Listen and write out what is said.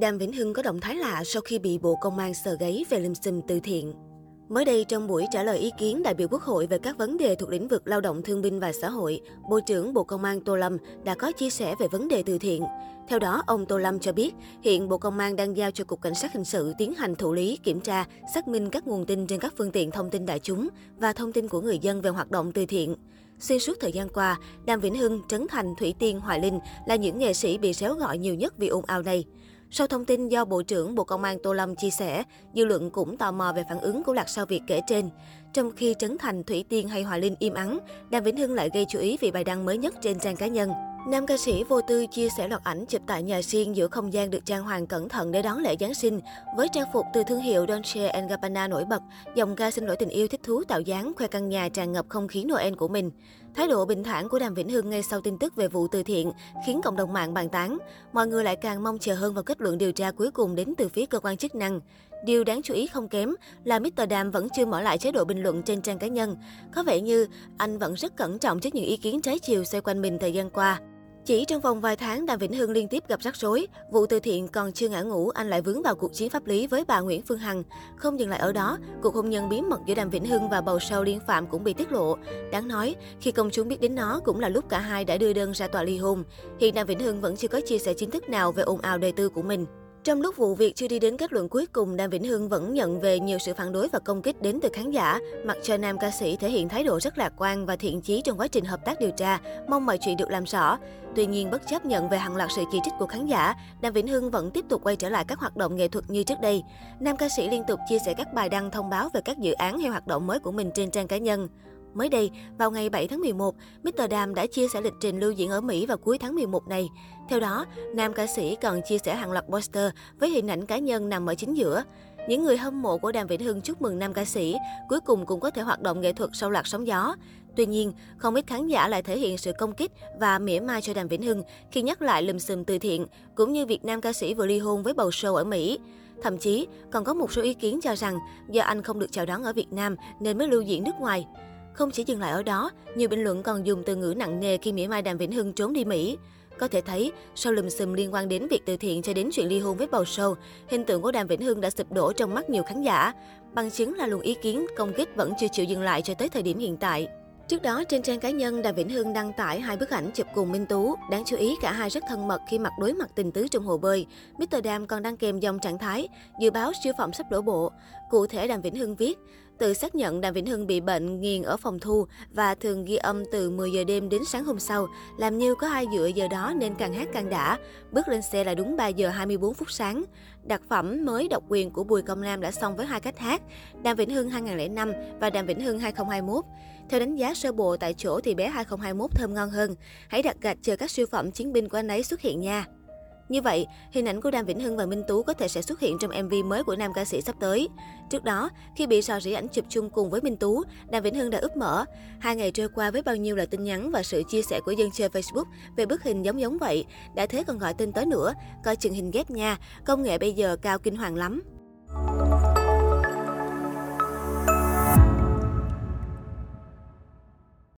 Đàm Vĩnh Hưng có động thái lạ sau khi bị Bộ Công an sờ gáy về lùm xùm từ thiện. Mới đây, trong buổi trả lời ý kiến đại biểu Quốc hội về các vấn đề thuộc lĩnh vực lao động thương binh và xã hội, Bộ trưởng Bộ Công an Tô Lâm đã có chia sẻ về vấn đề từ thiện. Theo đó, ông Tô Lâm cho biết, hiện Bộ Công an đang giao cho Cục Cảnh sát Hình sự tiến hành thụ lý, kiểm tra, xác minh các nguồn tin trên các phương tiện thông tin đại chúng và thông tin của người dân về hoạt động từ thiện. Xuyên suốt thời gian qua, Đàm Vĩnh Hưng, Trấn Thành, Thủy Tiên, Hoài Linh là những nghệ sĩ bị xéo gọi nhiều nhất vì ồn ào này. Sau thông tin do Bộ trưởng Bộ Công an Tô Lâm chia sẻ, dư luận cũng tò mò về phản ứng của Lạc Sao Việt kể trên. Trong khi Trấn Thành, Thủy Tiên hay Hòa Linh im ắng, Đàm Vĩnh Hưng lại gây chú ý vì bài đăng mới nhất trên trang cá nhân. Nam ca sĩ vô tư chia sẻ loạt ảnh chụp tại nhà riêng giữa không gian được trang hoàng cẩn thận để đón lễ Giáng sinh. Với trang phục từ thương hiệu Dolce Gabbana nổi bật, dòng ca xin lỗi tình yêu thích thú tạo dáng khoe căn nhà tràn ngập không khí Noel của mình. Thái độ bình thản của Đàm Vĩnh Hưng ngay sau tin tức về vụ từ thiện khiến cộng đồng mạng bàn tán. Mọi người lại càng mong chờ hơn vào kết luận điều tra cuối cùng đến từ phía cơ quan chức năng. Điều đáng chú ý không kém là Mr. Đàm vẫn chưa mở lại chế độ bình luận trên trang cá nhân. Có vẻ như anh vẫn rất cẩn trọng trước những ý kiến trái chiều xoay quanh mình thời gian qua. Chỉ trong vòng vài tháng, Đàm Vĩnh Hưng liên tiếp gặp rắc rối. Vụ từ thiện còn chưa ngã ngủ, anh lại vướng vào cuộc chiến pháp lý với bà Nguyễn Phương Hằng. Không dừng lại ở đó, cuộc hôn nhân bí mật giữa Đàm Vĩnh Hưng và bầu sâu Liên Phạm cũng bị tiết lộ. Đáng nói, khi công chúng biết đến nó cũng là lúc cả hai đã đưa đơn ra tòa ly hôn. Hiện Đàm Vĩnh Hưng vẫn chưa có chia sẻ chính thức nào về ồn ào đời tư của mình. Trong lúc vụ việc chưa đi đến kết luận cuối cùng, Đàm Vĩnh Hưng vẫn nhận về nhiều sự phản đối và công kích đến từ khán giả, mặc cho nam ca sĩ thể hiện thái độ rất lạc quan và thiện chí trong quá trình hợp tác điều tra, mong mọi chuyện được làm rõ. Tuy nhiên, bất chấp nhận về hàng loạt sự chỉ trích của khán giả, Đàm Vĩnh Hưng vẫn tiếp tục quay trở lại các hoạt động nghệ thuật như trước đây. Nam ca sĩ liên tục chia sẻ các bài đăng thông báo về các dự án hay hoạt động mới của mình trên trang cá nhân. Mới đây, vào ngày 7 tháng 11, Mr. Đàm đã chia sẻ lịch trình lưu diễn ở Mỹ vào cuối tháng 11 này. Theo đó, nam ca sĩ còn chia sẻ hàng loạt poster với hình ảnh cá nhân nằm ở chính giữa. Những người hâm mộ của Đàm Vĩnh Hưng chúc mừng nam ca sĩ cuối cùng cũng có thể hoạt động nghệ thuật sau loạt sóng gió. Tuy nhiên, không ít khán giả lại thể hiện sự công kích và mỉa mai cho Đàm Vĩnh Hưng khi nhắc lại lùm xùm từ thiện, cũng như việc nam ca sĩ vừa ly hôn với bầu show ở Mỹ. Thậm chí, còn có một số ý kiến cho rằng do anh không được chào đón ở Việt Nam nên mới lưu diễn nước ngoài. Không chỉ dừng lại ở đó, nhiều bình luận còn dùng từ ngữ nặng nề khi mỉa mai Đàm Vĩnh Hưng trốn đi Mỹ. Có thể thấy, sau lùm xùm liên quan đến việc từ thiện cho đến chuyện ly hôn với bầu sâu, hình tượng của Đàm Vĩnh Hưng đã sụp đổ trong mắt nhiều khán giả. Bằng chứng là luồng ý kiến công kích vẫn chưa chịu dừng lại cho tới thời điểm hiện tại. Trước đó, trên trang cá nhân, Đàm Vĩnh Hưng đăng tải hai bức ảnh chụp cùng Minh Tú. Đáng chú ý, cả hai rất thân mật khi mặt đối mặt tình tứ trong hồ bơi. Mr. Đàm còn đăng kèm dòng trạng thái, dự báo siêu phẩm sắp đổ bộ. Cụ thể, Đàm Vĩnh Hưng viết, tự xác nhận Đàm Vĩnh Hưng bị bệnh nghiền ở phòng thu và thường ghi âm từ 10 giờ đêm đến sáng hôm sau. Làm như có ai dựa giờ đó nên càng hát càng đã. Bước lên xe là đúng 3 giờ 24 phút sáng. Đặc phẩm mới độc quyền của Bùi Công Nam đã xong với hai cách hát, Đàm Vĩnh Hưng 2005 và Đàm Vĩnh Hưng 2021. Theo đánh giá sơ bộ tại chỗ thì bé 2021 thơm ngon hơn. Hãy đặt gạch chờ các siêu phẩm chiến binh của anh ấy xuất hiện nha. Như vậy, hình ảnh của Đàm Vĩnh Hưng và Minh Tú có thể sẽ xuất hiện trong MV mới của nam ca sĩ sắp tới. Trước đó, khi bị rò rỉ ảnh chụp chung cùng với Minh Tú, Đàm Vĩnh Hưng đã úp mở. Hai ngày trôi qua với bao nhiêu là tin nhắn và sự chia sẻ của dân chơi Facebook về bức hình giống giống vậy. Đã thế còn gọi tên tới nữa, coi chừng hình ghép nha, công nghệ bây giờ cao kinh hoàng lắm.